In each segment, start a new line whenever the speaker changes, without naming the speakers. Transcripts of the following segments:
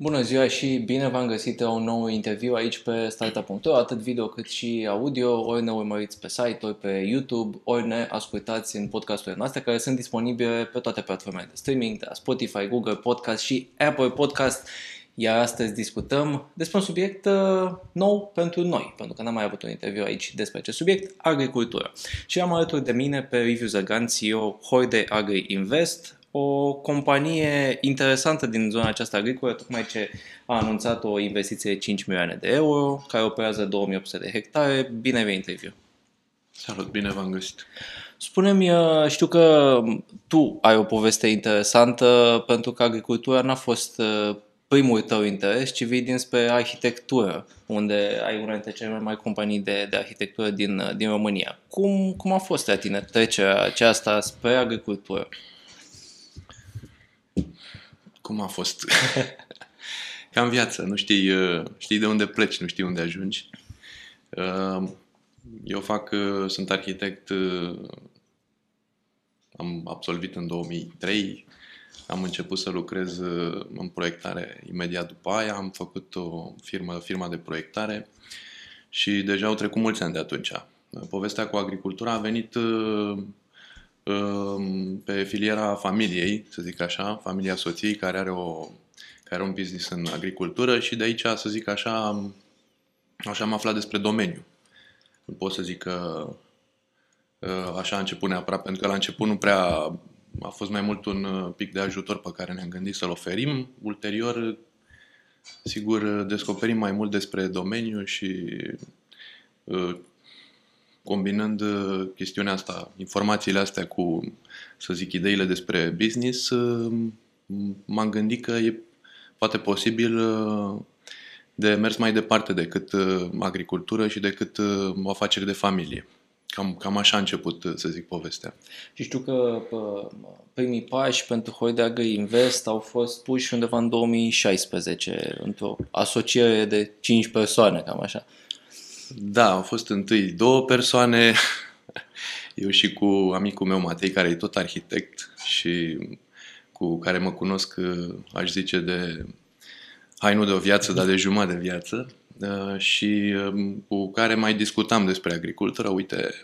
Bună ziua și bine v-am găsit la un nou interviu aici pe Startup.ro, atât video cât și audio, ori ne urmăriți pe site, ori pe YouTube, ori ne ascultați în podcasturile noastre care sunt disponibile pe toate platformele de streaming, de la Spotify, Google Podcast și Apple Podcast. Iar astăzi discutăm despre un subiect uh, nou pentru noi, pentru că n-am mai avut un interviu aici despre acest subiect, agricultură. Și am alături de mine pe Review Zagan, CEO Horde Agri Invest, o companie interesantă din zona aceasta agricolă, tocmai ce a anunțat o investiție de 5 milioane de euro, care operează 2800 de hectare. Bine venit, interviu!
Salut, bine v-am găsit!
Spune-mi, uh, știu că tu ai o poveste interesantă pentru că agricultura n-a fost uh, primul tău interes, ci vii dinspre arhitectură, unde ai una dintre cele mai mari companii de, de arhitectură din, uh, din România. Cum, cum a fost la tine trecerea aceasta spre agricultură?
Cum a fost? Ca în viață, nu știi, uh, știi de unde pleci, nu știi unde ajungi. Uh, eu fac, uh, sunt arhitect, am absolvit în 2003, am început să lucrez în proiectare imediat după aia, am făcut o firmă, firma de proiectare și deja au trecut mulți ani de atunci. Povestea cu agricultura a venit pe filiera familiei, să zic așa, familia soției care are, o, care are un business în agricultură și de aici, să zic așa, așa am aflat despre domeniu. Nu pot să zic că ă, așa a început neapărat, pentru că la început nu prea a fost mai mult un pic de ajutor pe care ne-am gândit să-l oferim. Ulterior, sigur, descoperim mai mult despre domeniu și ă, combinând uh, chestiunea asta, informațiile astea cu, să zic, ideile despre business, uh, m-am gândit că e poate posibil uh, de mers mai departe decât agricultură și decât o afacere de familie. Cam, cam așa a început, să zic, povestea.
Și știu că primii pași pentru Hoideagă Invest au fost puși undeva în 2016, într-o asociere de 5 persoane, cam așa.
Da, au fost întâi două persoane, eu și cu amicul meu Matei, care e tot arhitect și cu care mă cunosc, aș zice, de, hai nu de o viață, dar de jumătate de viață. Uh, și um, cu care mai discutam despre agricultură, uite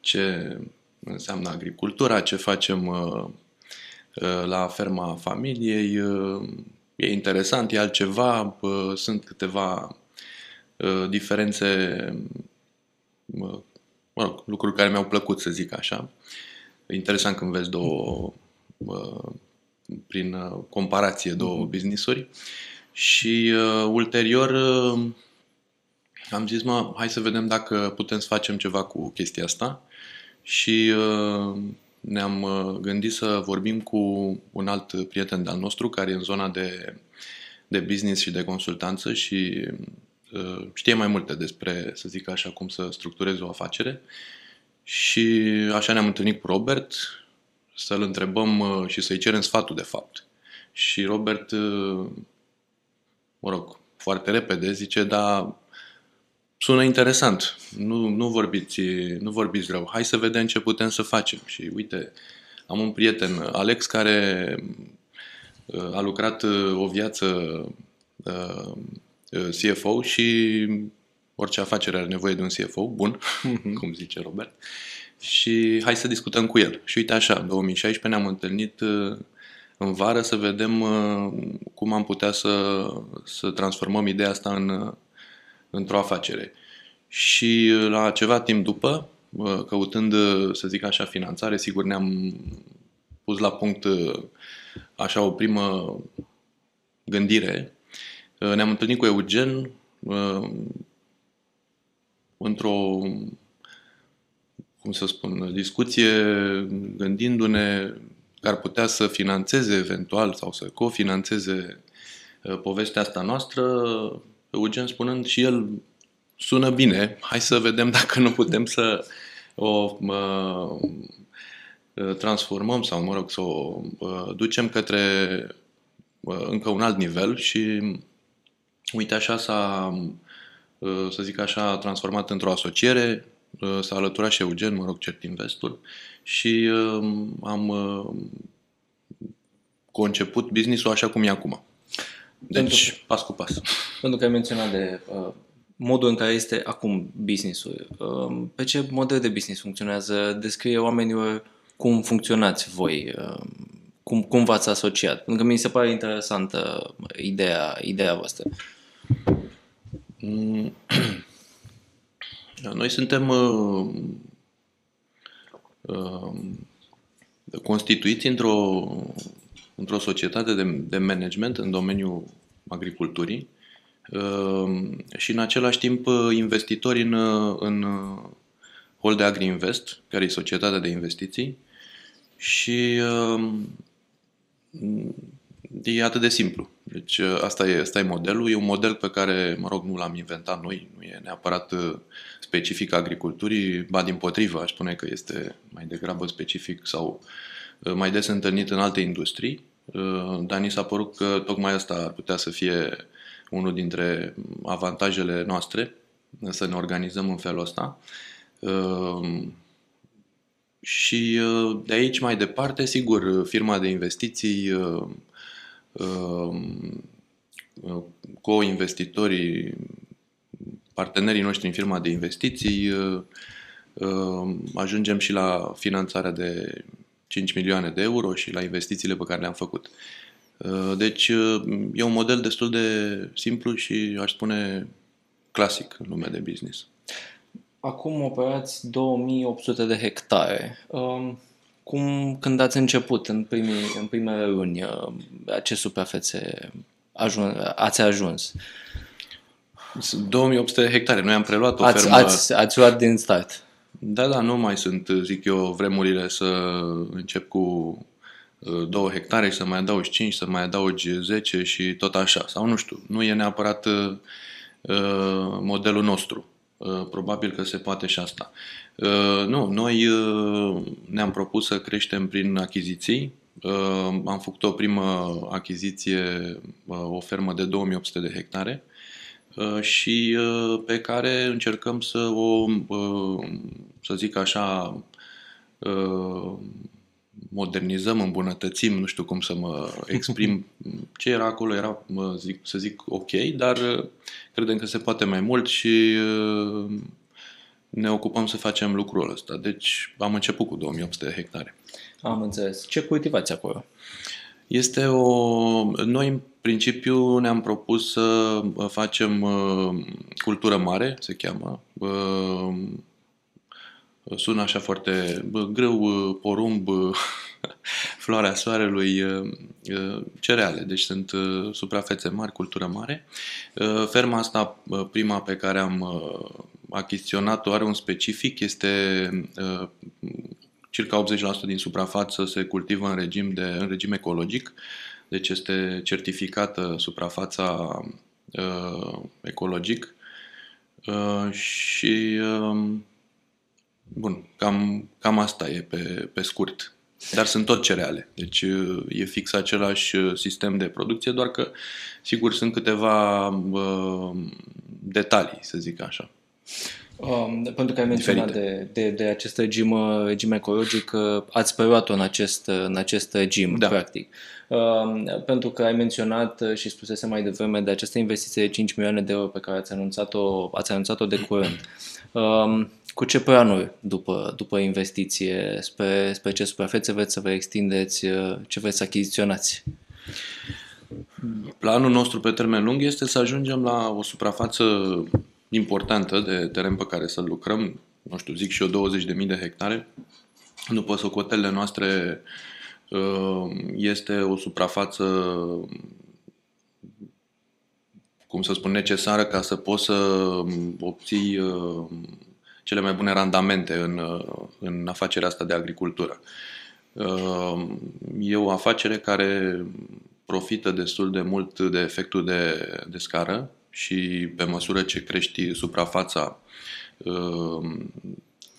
ce înseamnă agricultura, ce facem uh, uh, la ferma familiei, e interesant, e altceva, sunt câteva Uh, diferențe, uh, mă rog, lucruri care mi-au plăcut, să zic așa. Interesant când vezi două, uh, prin comparație, două mm-hmm. business-uri. Și uh, ulterior uh, am zis, mă, hai să vedem dacă putem să facem ceva cu chestia asta. Și uh, ne-am gândit să vorbim cu un alt prieten de-al nostru care e în zona de, de business și de consultanță și Uh, știe mai multe despre, să zic așa, cum să structureze o afacere. Și așa ne-am întâlnit cu Robert să-l întrebăm uh, și să-i cerem sfatul de fapt. Și Robert, uh, mă rog, foarte repede zice, dar sună interesant, nu, nu, vorbiți, nu vorbiți rău, hai să vedem ce putem să facem. Și uite, am un prieten, Alex, care a lucrat o viață Uh, CFO și orice afacere are nevoie de un CFO bun, mm-hmm. cum zice Robert. Și hai să discutăm cu el. Și uite așa, în 2016 ne-am întâlnit uh, în vară să vedem uh, cum am putea să, să transformăm ideea asta în, într-o afacere. Și la ceva timp după, căutând, să zic așa, finanțare, sigur ne-am pus la punct așa o primă gândire Uh, ne-am întâlnit cu Eugen uh, într-o, cum să spun, discuție gândindu-ne că ar putea să financeze eventual sau să cofinanțeze uh, povestea asta noastră, Eugen spunând și el sună bine, hai să vedem dacă nu putem să o uh, transformăm sau, mă rog, să o uh, ducem către uh, încă un alt nivel și Uite, așa s-a, uh, să zic așa, transformat într-o asociere, uh, s-a alăturat și Eugen, mă rog, Cert Investul și um, am uh, conceput business-ul așa cum e acum. Deci, pentru, pas cu pas.
Pentru că ai menționat de uh, modul în care este acum business-ul. Uh, pe ce model de business funcționează? Descrie oamenilor cum funcționați voi, uh, cum, cum v-ați asociat. Pentru că mi se pare interesantă ideea, ideea voastră.
Mm. Noi suntem uh, uh, constituiți într-o, într-o societate de, de management în domeniul agriculturii uh, și în același timp investitori în, în Hol de Agri Invest, care e societatea de investiții și uh, e atât de simplu. Deci uh, asta e, asta e modelul. E un model pe care, mă rog, nu l-am inventat noi, nu e neapărat uh, specific agriculturii, ba din potrivă, aș spune că este mai degrabă specific sau uh, mai des întâlnit în alte industrii, dar ni s-a părut că tocmai asta ar putea să fie unul dintre avantajele noastre, să ne organizăm în felul ăsta. Și de aici mai departe, sigur, firma de investiții Ehm, co-investitorii, partenerii noștri în firma de investiții, ehm, ajungem și la finanțarea de 5 milioane de euro și la investițiile pe care le-am făcut. Ehm, deci e un model destul de simplu și aș spune clasic în lumea de business.
Acum operați 2800 de hectare cum, când ați început în, primii, în primele luni, uh, ce suprafețe ajun, ați ajuns?
2800 de hectare. Noi am preluat o
ați,
fermă...
Ați, ați luat din start.
Da, da, nu mai sunt, zic eu, vremurile să încep cu uh, două hectare și să mai adaugi 5, să mai adaugi 10 și tot așa. Sau nu știu, nu e neapărat uh, modelul nostru. Uh, probabil că se poate și asta. Uh, nu, noi uh, ne-am propus să creștem prin achiziții. Am făcut o primă achiziție, o fermă de 2800 de hectare și pe care încercăm să o, să zic așa, modernizăm, îmbunătățim, nu știu cum să mă exprim. Ce era acolo era, mă zic, să zic, ok, dar uh, credem că se poate mai mult și uh, ne ocupăm să facem lucrul ăsta. Deci am început cu 2800 de hectare.
Am înțeles. Ce cultivați acolo?
Este o... Noi, în principiu, ne-am propus să facem uh, cultură mare, se cheamă. Sună așa foarte bă, greu, porumb, floarea soarelui, cereale. Deci sunt suprafețe mari, cultură mare. Ferma asta, prima pe care am achiziționat-o, are un specific. Este circa 80% din suprafață se cultivă în regim, de, în regim ecologic. Deci este certificată suprafața uh, ecologic uh, și uh, Bun, cam, cam asta e pe, pe scurt. Dar sunt tot cereale. Deci e fix același uh, sistem de producție, doar că, sigur, sunt câteva uh, detalii, să zic așa.
Um, pentru că ai menționat de, de, de acest regim, uh, regim ecologic, uh, ați preluat-o în acest, în acest regim, da. practic. Um, pentru că ai menționat și spusese mai devreme de această investiție de 5 milioane de euro pe care ați anunțat-o, ați anunțat-o de curând. Um, cu ce planuri după, după investiție? Spre, spre ce suprafețe vreți să vă extindeți? Ce vreți să achiziționați?
Planul nostru pe termen lung este să ajungem la o suprafață importantă de teren pe care să lucrăm, nu știu, zic și eu 20.000 de hectare. După socotele noastre uh, este o suprafață cum să spun, necesară ca să poți să obții uh, cele mai bune randamente în, în afacerea asta de agricultură. E o afacere care profită destul de mult de efectul de, de scară și pe măsură ce crești suprafața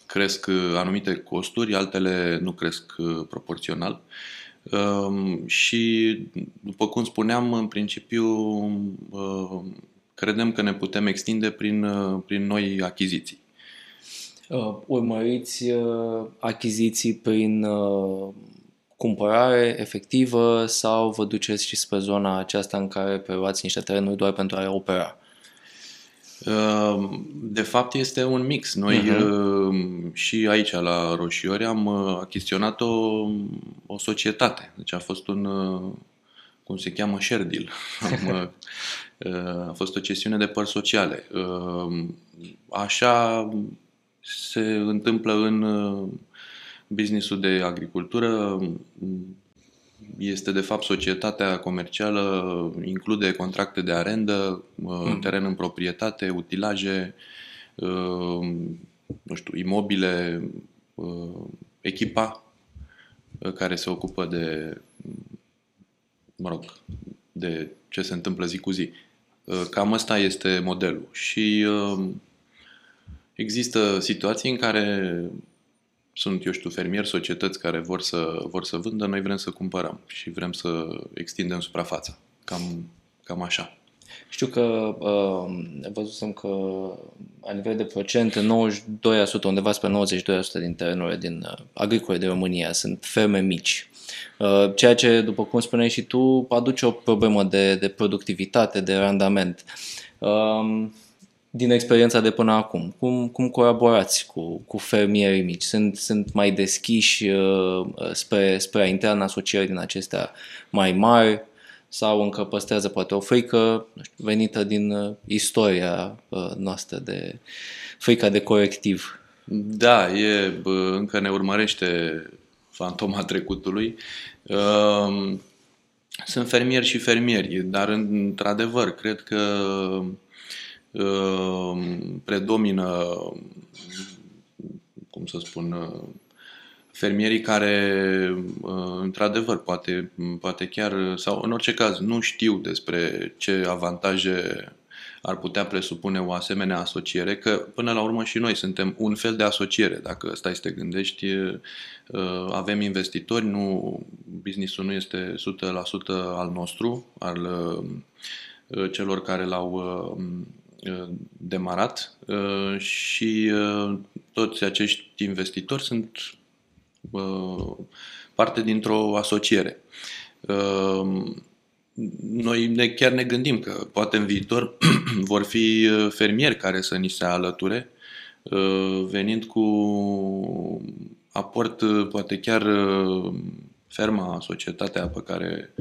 cresc anumite costuri, altele nu cresc proporțional. Și, după cum spuneam, în principiu credem că ne putem extinde prin, prin noi achiziții
uh, urmăriți uh, achiziții prin uh, cumpărare efectivă sau vă duceți și spre zona aceasta în care preluați niște terenuri doar pentru a opera?
Uh, de fapt este un mix. Noi uh-huh. și aici la Roșiori am uh, achiziționat o, o societate. Deci a fost un, uh, cum se cheamă, share deal. Am, a fost o cesiune de părți sociale. Așa se întâmplă în businessul de agricultură este de fapt societatea comercială, include contracte de arendă, mm. teren în proprietate, utilaje, uh, nu știu, imobile, uh, echipa uh, care se ocupă de, mă rog, de ce se întâmplă zi cu zi. Cam ăsta este modelul. Și există situații în care sunt, eu știu, fermieri, societăți care vor să, vor să vândă, noi vrem să cumpărăm și vrem să extindem suprafața. Cam, cam așa.
Știu că uh, văzusem că la nivel de procent, 92%, undeva spre 92% din terenurile din uh, agricole de România sunt ferme mici. Uh, ceea ce, după cum spuneai și tu, aduce o problemă de, de productivitate, de randament. Uh, din experiența de până acum? Cum, cum colaborați cu, cu fermierii mici? Sunt, sunt mai deschiși uh, spre, spre a intra în asocieri din acestea mai mari sau încă păstrează poate o frică nu știu, venită din uh, istoria uh, noastră de frica de corectiv?
Da, e, bă, încă ne urmărește fantoma trecutului. Uh, sunt fermieri și fermieri, dar într-adevăr, cred că Ehm, predomină, cum să spun, fermierii care, într-adevăr, poate, poate chiar, sau în orice caz, nu știu despre ce avantaje ar putea presupune o asemenea asociere, că până la urmă și noi suntem un fel de asociere, dacă stai să te gândești, avem investitori, nu, businessul nu este 100% al nostru, al celor care l-au Uh, demarat uh, și uh, toți acești investitori sunt parte dintr-o asociere. Noi ne, chiar ne gândim că poate în viitor vor fi fermieri care să ni se alăture, venind cu aport, poate chiar ferma, societatea pe care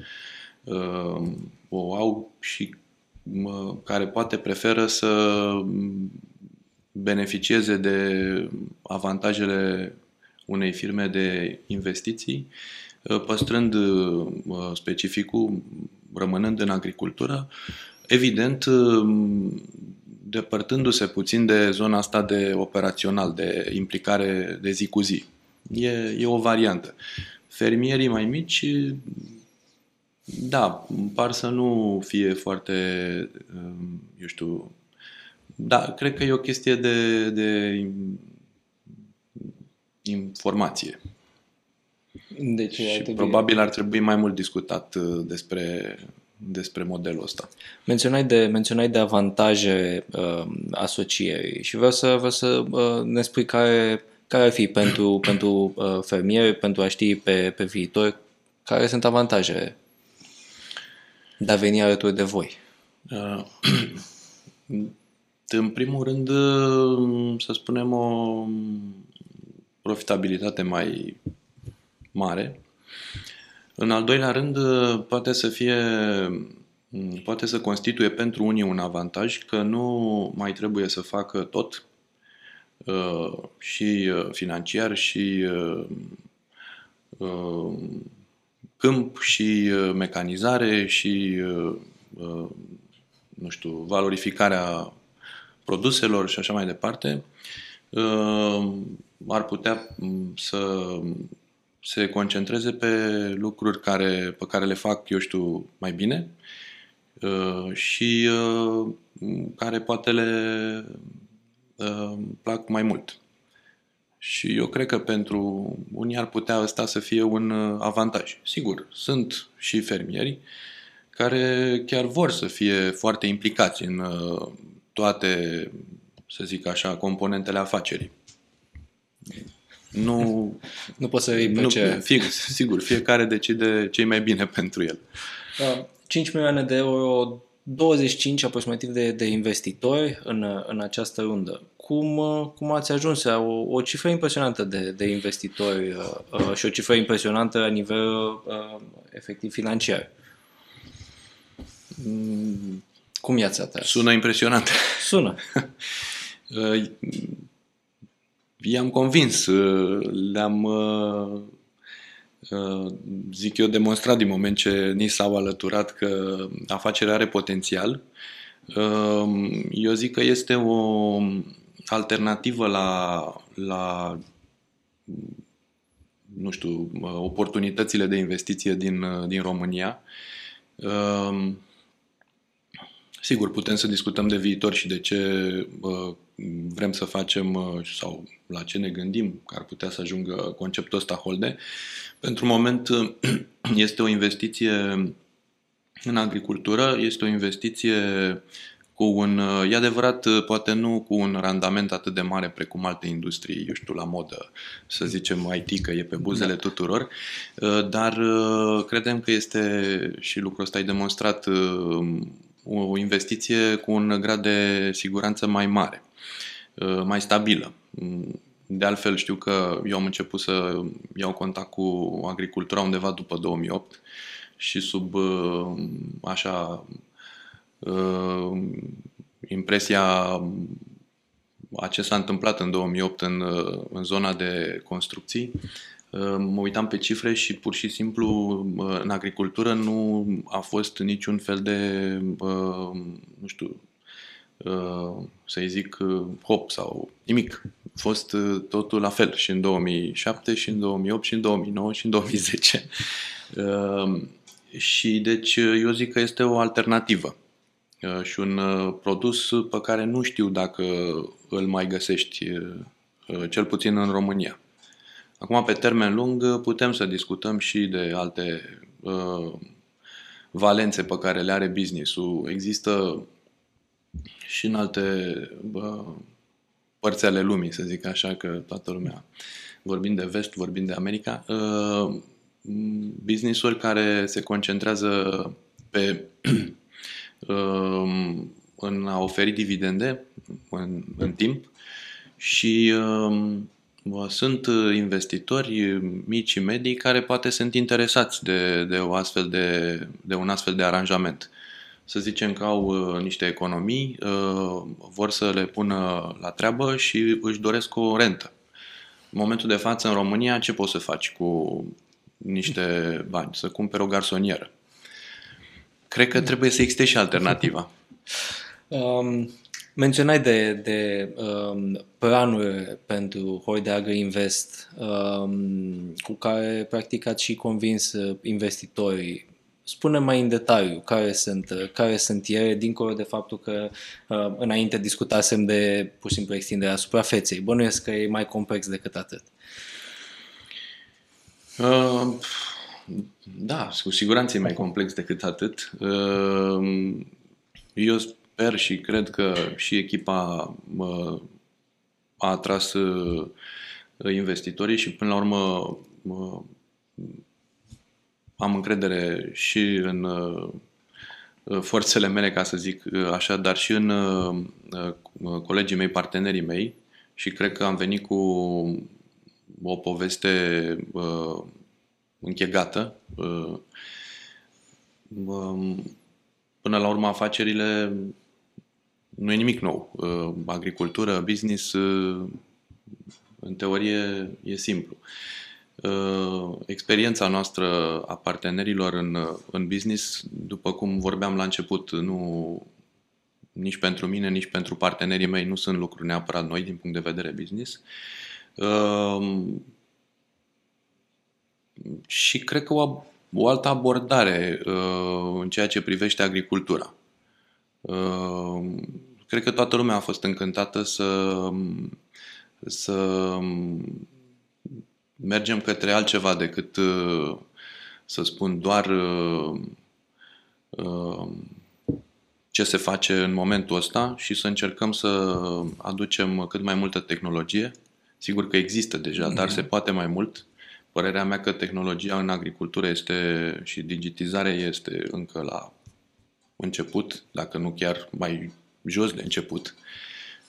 o au și care poate preferă să beneficieze de avantajele unei firme de investiții, ă, păstrând ă, specificul, rămânând în agricultură, evident, ă, depărtându-se puțin de zona asta de operațional, de implicare de zi cu zi. E, e o variantă. Fermierii mai mici da, par să nu fie foarte, um, eu știu, da, cred că e o chestie de, de informație. Deci, și ar trebui... probabil ar trebui mai mult discutat uh, despre, despre modelul ăsta.
Menționai de, menționai de avantaje uh, asocierii și vreau să, vreau să uh, ne spui care, care ar fi pentru, pentru uh, fermieri, pentru a ști pe, pe viitor, care sunt avantajele de a veni alături de voi? Uh,
în primul rând, uh, să spunem, o profitabilitate mai mare. În al doilea rând, uh, poate să fie mm, poate să constituie pentru unii un avantaj că nu mai trebuie să facă tot și financiar și câmp și uh, mecanizare și, uh, uh, nu știu, valorificarea produselor și așa mai departe, ar putea mm, să se concentreze pe lucruri care, pe care le fac, eu știu, mai bine și care poate le plac mai mult. Și eu cred că pentru unii ar putea ăsta să fie un uh, avantaj. Sigur, sunt și fermieri care chiar vor să fie foarte implicați în uh, toate, să zic așa, componentele afacerii. Nu,
nu poți să iei pe
nu,
ce...
Fie, sigur, fiecare decide ce e mai bine pentru el.
5 milioane de euro, 25 aproximativ de, de investitori în, în această rundă. Cum, cum ați ajuns la o, o cifră impresionantă de, de investitori uh, uh, și o cifră impresionantă la nivel uh, efectiv financiar? Mm, cum i-ați atras?
Sună impresionant.
Sună.
I-am convins, le-am, zic eu, demonstrat din moment ce ni s-au alăturat că afacerea are potențial. Eu zic că este o alternativă la, la nu știu, oportunitățile de investiție din, din România. Sigur, putem să discutăm de viitor și de ce vrem să facem sau la ce ne gândim că ar putea să ajungă conceptul ăsta holde. Pentru moment este o investiție în agricultură, este o investiție cu un, e adevărat, poate nu cu un randament atât de mare precum alte industrii, eu știu, la modă, să zicem IT, că e pe buzele da. tuturor, dar credem că este, și lucrul ăsta e demonstrat, o investiție cu un grad de siguranță mai mare, mai stabilă. De altfel știu că eu am început să iau contact cu agricultura undeva după 2008 și sub așa uh, impresia a ce s-a întâmplat în 2008 în, uh, în zona de construcții, uh, mă uitam pe cifre și pur și simplu uh, în agricultură nu a fost niciun fel de, nu știu, să-i zic hop sau nimic. A fost totul la fel și în 2007 și în 2008 și în 2009 și în 2010. Și deci eu zic că este o alternativă Uh, și un uh, produs pe care nu știu dacă îl mai găsești, uh, cel puțin în România. Acum, pe termen lung, putem să discutăm și de alte uh, valențe pe care le are business-ul. Există și în alte uh, părți ale lumii, să zic așa, că toată lumea, vorbind de vest, vorbind de America, uh, business-uri care se concentrează pe Um, în a oferi dividende în, în timp și um, sunt investitori mici și medii care poate sunt interesați de, de, o astfel de, de un astfel de aranjament. Să zicem că au uh, niște economii, uh, vor să le pună la treabă și își doresc o rentă. În momentul de față, în România, ce poți să faci cu niște bani? Să cumperi o garsonieră. Cred că trebuie să existe și alternativa.
Um, menționai de, de um, planuri pentru Hoideagă Invest um, cu care practic ați și convins uh, investitorii. Spune mai în detaliu care sunt, uh, care sunt ele, dincolo de faptul că uh, înainte discutasem de pur și simplu extinderea suprafeței. Bănuiesc că e mai complex decât atât.
Uh, da, cu siguranță e mai complex decât atât. Ehm, eu sper și cred că și echipa a atras uh, investitorii și până la urmă am încredere și în uh, forțele mele, ca să zic uh, așa, dar și în colegii mei, partenerii mei și cred că am venit cu o poveste închegată. Uh, um, până la urmă, afacerile nu e nimic nou. Uh, agricultură, business, uh, în teorie, e simplu. Experiența noastră a partenerilor în, în business, după cum vorbeam la început, nu, nici pentru mine, nici pentru partenerii mei nu sunt lucruri neapărat noi din punct de vedere business și cred că o, o altă abordare uh, în ceea ce privește agricultura. Uh, cred că toată lumea a fost încântată să, să mergem către altceva decât, uh, să spun, doar uh, uh, ce se face în momentul ăsta și să încercăm să aducem cât mai multă tehnologie Sigur că există deja, dar se poate mai mult. Părerea mea că tehnologia în agricultură este și digitizarea este încă la început, dacă nu chiar mai jos de început.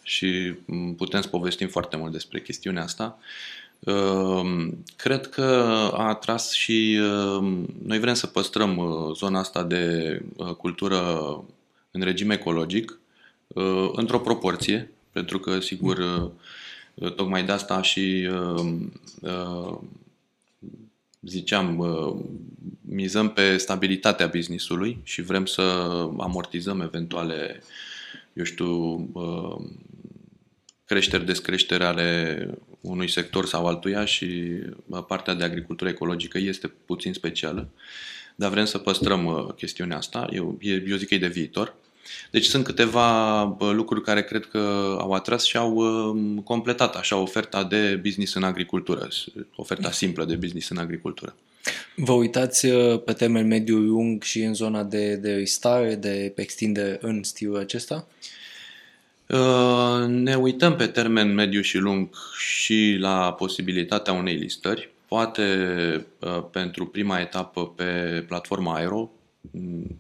Și putem să povestim foarte mult despre chestiunea asta. Ehm, cred că a atras și ehm, noi vrem să păstrăm uh, zona asta de uh, cultură în regim ecologic uh, într-o proporție, pentru că, sigur, tocmai de asta și ziceam, mizăm pe stabilitatea businessului și vrem să amortizăm eventuale, eu știu, creșteri, descreșteri ale unui sector sau altuia și partea de agricultură ecologică este puțin specială, dar vrem să păstrăm chestiunea asta. Eu, eu zic că e de viitor. Deci sunt câteva lucruri care cred că au atras și au completat așa oferta de business în agricultură, oferta simplă de business în agricultură.
Vă uitați pe termen mediu lung și în zona de, de restare, de extinde în stilul acesta?
Uh, ne uităm pe termen mediu și lung și la posibilitatea unei listări, poate uh, pentru prima etapă pe platforma Aero.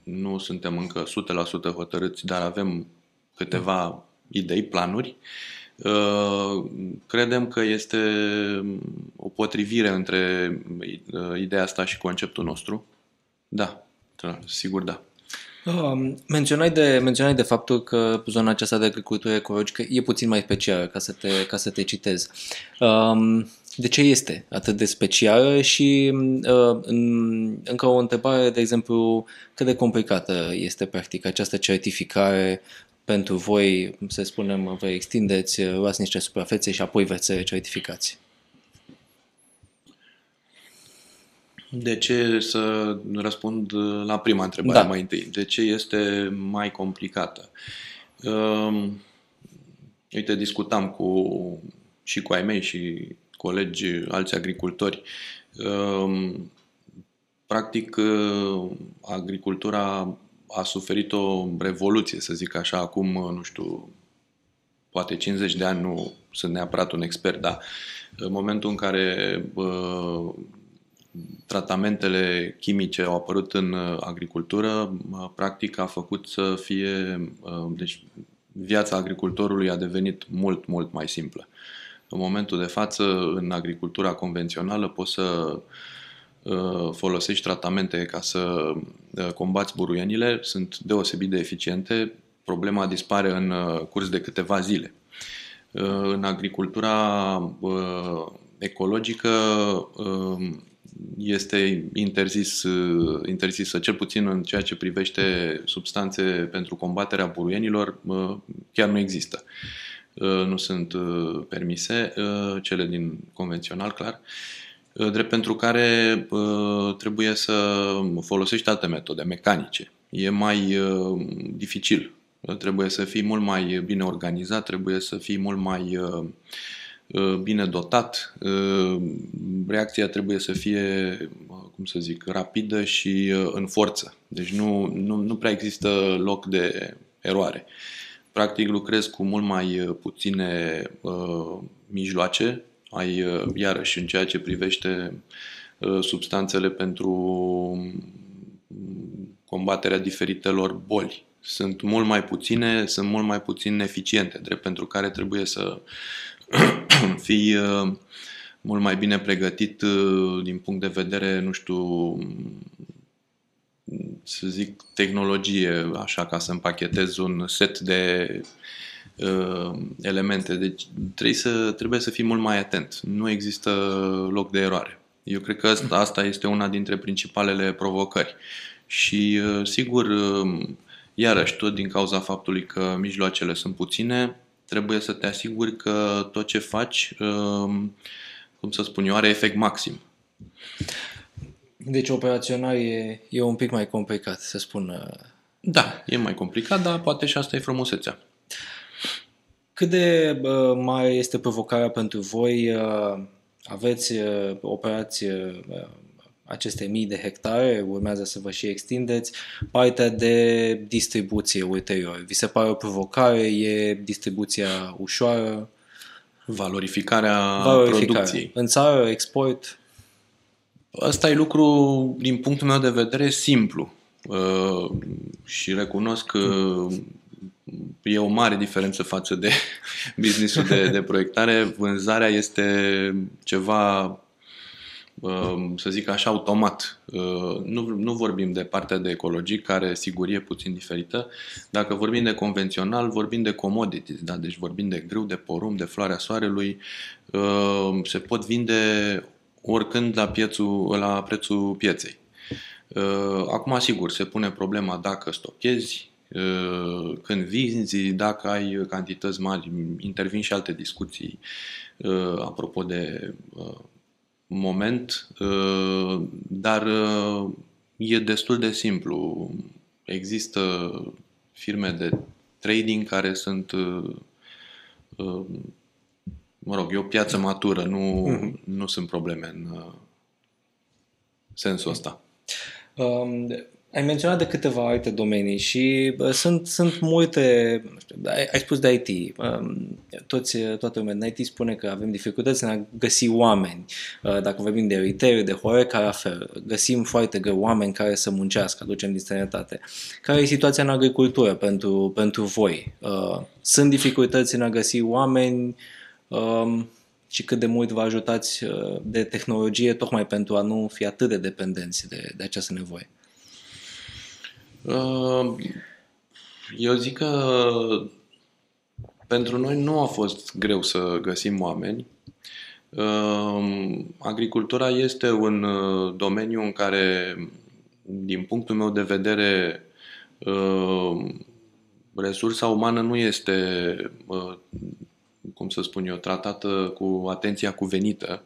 Nu suntem încă 100% hotărâți, dar avem câteva idei, planuri. Uh, credem că este o potrivire între ideea asta și conceptul nostru. Da, sigur da.
Um, menționai, de, menționai de faptul că zona aceasta de agricultură ecologică e puțin mai specială, ca să te, ca să te citez. Um, de ce este atât de specială și uh, încă o întrebare, de exemplu, cât de complicată este practic această certificare pentru voi, să spunem, vă extindeți, luați niște suprafețe și apoi veți certificați?
De ce să răspund la prima întrebare da. mai întâi? De ce este mai complicată? Uh, uite, discutam cu, și cu ai mei și colegi, alți agricultori. Uh, practic, uh, agricultura a suferit o revoluție, să zic așa, acum, nu știu, poate 50 de ani, nu sunt neapărat un expert, dar în momentul în care uh, tratamentele chimice au apărut în uh, agricultură, uh, practic a făcut să fie, uh, deci viața agricultorului a devenit mult, mult mai simplă. În momentul de față, în agricultura convențională, poți să folosești tratamente ca să combați buruienile, sunt deosebit de eficiente, problema dispare în curs de câteva zile. În agricultura ecologică, este interzis, uh, interzisă, cel puțin în ceea ce privește substanțe pentru combaterea buruienilor, uh, chiar nu există. Uh, nu sunt permise, cele din convențional, clar, drept pentru care trebuie să folosești alte metode mecanice. E mai dificil. Trebuie să fii mult mai bine organizat, trebuie să fii mult mai Uh, bine dotat, uh, reacția trebuie să fie, uh, cum să zic, rapidă și în forță. Deci nu, nu, nu prea există loc de eroare. Practic lucrez cu mult mai puține uh, mijloace, ai, uh, iarăși în ceea ce privește uh, substanțele pentru combaterea diferitelor boli. Sunt mult mai puține, sunt mult mai puțin eficiente, drept pentru care trebuie să fii uh, mult mai bine pregătit uh, din punct de vedere, nu știu, să zic, tehnologie, așa ca să împachetez un set de uh, elemente. Deci trebuie să, trebuie să fii mult mai atent. Nu există loc de eroare. Eu cred că asta, asta este una dintre principalele provocări. Și, uh, sigur, uh, iarăși, tot din cauza faptului că mijloacele sunt puține, trebuie să te asiguri că tot ce faci, um, cum să spun eu, are efect maxim.
Deci operațional e, e un pic mai complicat, să spun. Uh,
da, e mai complicat, dar poate și asta e frumusețea.
Cât de uh, mare este provocarea pentru voi? Uh, aveți uh, operații uh, aceste mii de hectare, urmează să vă și extindeți, partea de distribuție ulterior. Vi se pare o provocare? E distribuția ușoară?
Valorificarea,
Valorificare.
producției.
În țară, export,
Ăsta e lucru, din punctul meu de vedere, simplu. Uh, și recunosc că e o mare diferență față de businessul de, de proiectare. Vânzarea este ceva, uh, să zic așa, automat. Uh, nu, nu vorbim de partea de ecologic, care sigur e puțin diferită. Dacă vorbim de convențional, vorbim de commodities, da? deci vorbim de grâu, de porumb, de floarea soarelui. Uh, se pot vinde oricând la, piețul, la prețul pieței. Uh, Acum, sigur, se pune problema dacă stochezi, uh, când vinzi, dacă ai cantități mari, intervin și alte discuții uh, apropo de moment, dar e destul de simplu. Există firme de trading care sunt mă rog, e o piață matură, nu, mm-hmm. nu sunt probleme în uh, sensul ăsta.
Um, ai menționat de câteva alte domenii și uh, sunt, sunt multe, nu știu, ai, ai spus de IT, um, toți, toată lumea din IT spune că avem dificultăți în a găsi oameni. Uh, dacă vorbim de retail, de Horeca, la fel, găsim foarte greu oameni care să muncească, aducem din străinătate. Care e situația în agricultură pentru, pentru voi? Uh, sunt dificultăți în a găsi oameni? um, și cât de mult vă ajutați uh, de tehnologie tocmai pentru a nu fi atât de dependenți de, de această nevoie?
Uh, eu zic că pentru noi nu a fost greu să găsim oameni. Uh, agricultura este un domeniu în care, din punctul meu de vedere, resursa umană nu este cum să spun eu, tratată cu atenția cuvenită.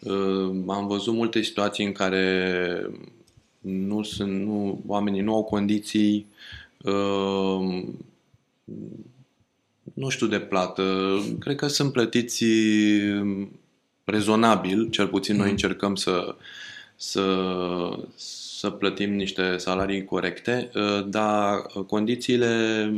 Uh, am văzut multe situații în care nu sunt, nu, oamenii nu au condiții, uh, nu știu de plată. Cred că sunt plătiți rezonabil, cel puțin noi mm. încercăm să, să, să plătim niște salarii corecte, uh, dar condițiile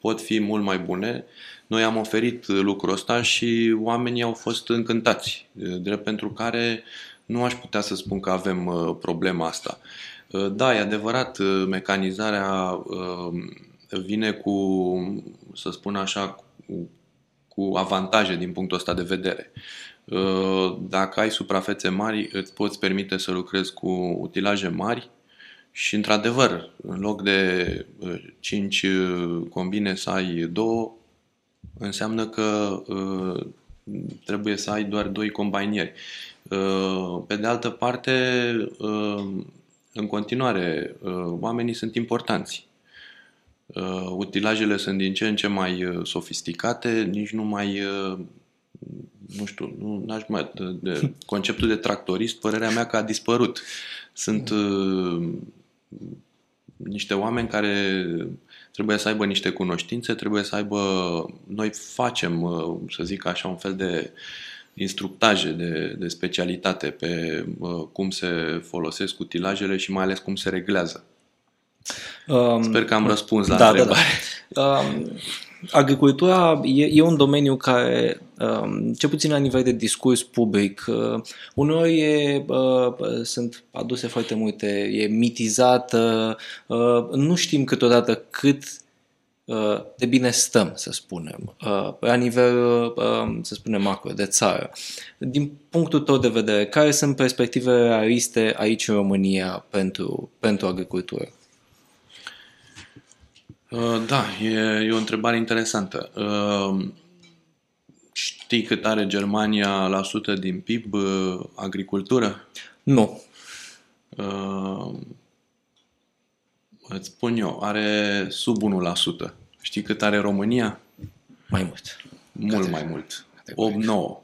pot fi mult mai bune. Noi am oferit lucrul ăsta și oamenii au fost încântați, drept pentru care nu aș putea să spun că avem uh, problema asta. Uh, da, e adevărat, uh, mecanizarea vine cu, să spun așa, cu avantaje din punctul ăsta de vedere. Dacă ai suprafețe mari, îți poți permite să lucrezi cu utilaje mari și, într-adevăr, în loc de 5 combine să ai două, înseamnă că uh, trebuie să ai doar doi combinieri. Uh, pe de altă parte, uh, în continuare, oamenii sunt importanți. Utilajele sunt din ce în ce mai sofisticate, nici nu mai nu știu, nu aș mai, de, de, conceptul de tractorist, părerea mea că a dispărut. Sunt uh, niște oameni care trebuie să aibă niște cunoștințe, trebuie să aibă... Noi facem, uh, să zic așa, un fel de instructaje de, de specialitate pe uh, cum se folosesc utilajele și mai ales cum se reglează. Um, Sper că am răspuns la
da,
întrebare.
Da, da. Um, agricultura e, e un domeniu care, um, cel puțin la nivel de discurs public, uh, uneori e, uh, sunt aduse foarte multe, e mitizată, uh, nu știm câteodată cât uh, de bine stăm, să spunem, uh, la nivel, uh, să spunem, macro, de țară. Din punctul tău de vedere, care sunt perspectivele realiste aici în România pentru, pentru agricultură?
Uh, da, e, e o întrebare interesantă. Uh, știi cât are Germania la sută din PIB uh, agricultură?
Nu.
Îți spun eu, are sub 1%. Știi cât are România?
Mai mult.
Mult mai mult. 8-9.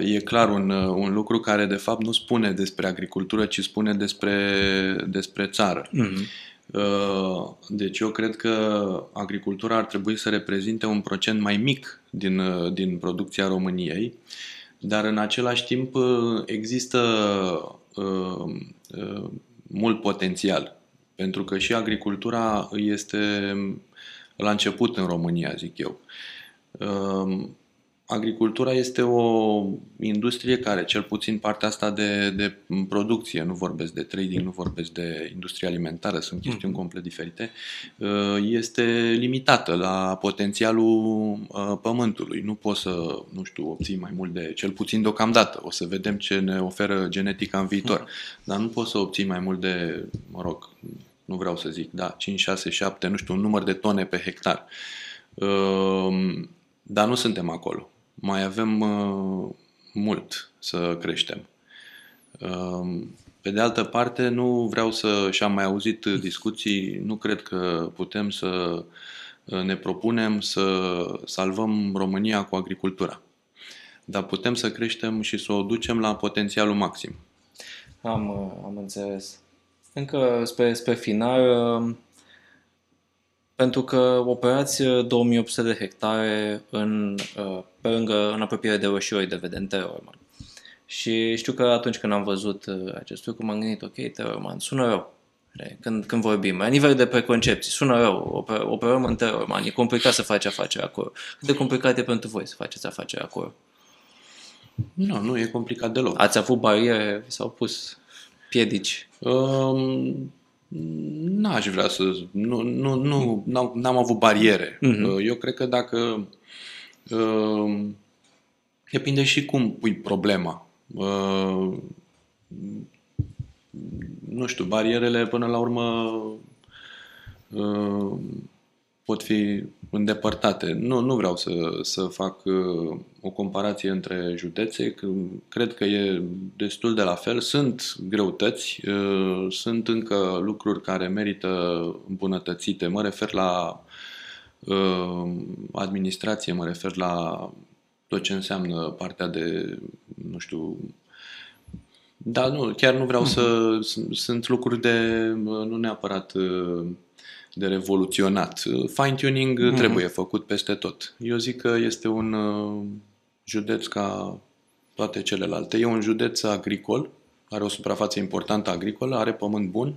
E clar un, un lucru care de fapt nu spune despre agricultură, ci spune despre, despre țară. Mm-hmm. Uh, deci eu cred că agricultura ar trebui să reprezinte un procent mai mic din, uh, din producția României, dar în același timp uh, există uh, uh, mult potențial, pentru că și agricultura este la început în România, zic eu. Um, agricultura este o industrie care, cel puțin partea asta de, de producție, nu vorbesc de trading, nu vorbesc de industrie alimentară, sunt chestiuni mm. complet diferite, uh, este limitată la potențialul uh, pământului. Nu poți să, nu știu, obții mai mult de, cel puțin deocamdată, o să vedem ce ne oferă genetica în viitor, mm. dar nu poți să obții mai mult de, mă rog, nu vreau să zic, da, 5, 6, 7, nu știu, un număr de tone pe hectar. Uh, dar nu suntem acolo mai avem uh, mult să creștem. Uh, pe de altă parte, nu vreau să, și am mai auzit discuții, nu cred că putem să uh, ne propunem să salvăm România cu agricultura. Dar putem să creștem și să o ducem la potențialul maxim.
Am, uh, am înțeles. Încă spre, spre final, uh, pentru că operați 2800 de hectare în, uh, pe lângă, în apropiere de roșioi de vedem Terrorman. Și știu că atunci când am văzut uh, acest lucru m-am gândit, ok, Terrorman, sună rău. Când, când vorbim, la nivel de preconcepții, sună rău, operăm în Terrorman, e complicat să faci afaceri acolo. Cât de complicat e pentru voi să faceți afaceri acolo?
Nu, nu e complicat deloc.
Ați avut bariere, s-au pus piedici? Um,
N-aș vrea să... Nu, nu, nu, n-am, n-am avut bariere. Uh-huh. Eu cred că dacă... Uh, depinde și cum pui problema. Uh, nu știu, barierele până la urmă uh, pot fi îndepărtate. Nu, nu vreau să, să fac uh, o comparație între județe, că cred că e destul de la fel. Sunt greutăți, uh, sunt încă lucruri care merită îmbunătățite. Mă refer la uh, administrație, mă refer la tot ce înseamnă partea de, nu știu, da, nu, chiar nu vreau să... Sunt lucruri de, nu neapărat de revoluționat. Fine-tuning mm-hmm. trebuie făcut peste tot. Eu zic că este un uh, județ ca toate celelalte. E un județ agricol, are o suprafață importantă agricolă, are pământ bun,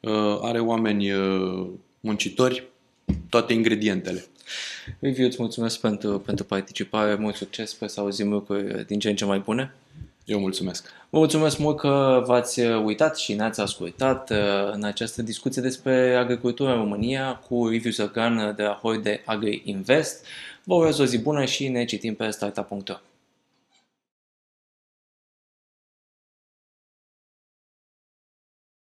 uh, are oameni uh, muncitori, toate ingredientele.
Liviu, îți mulțumesc pentru, pentru participare, mult succes, sper să auzim lucruri din ce în ce mai bune.
Eu mulțumesc.
Vă mulțumesc mult că v-ați uitat și ne-ați ascultat uh, în această discuție despre agricultura în România cu Liviu Zăgan de la Hoi de Agri Invest. Vă urez o zi bună și ne citim pe startup.ro.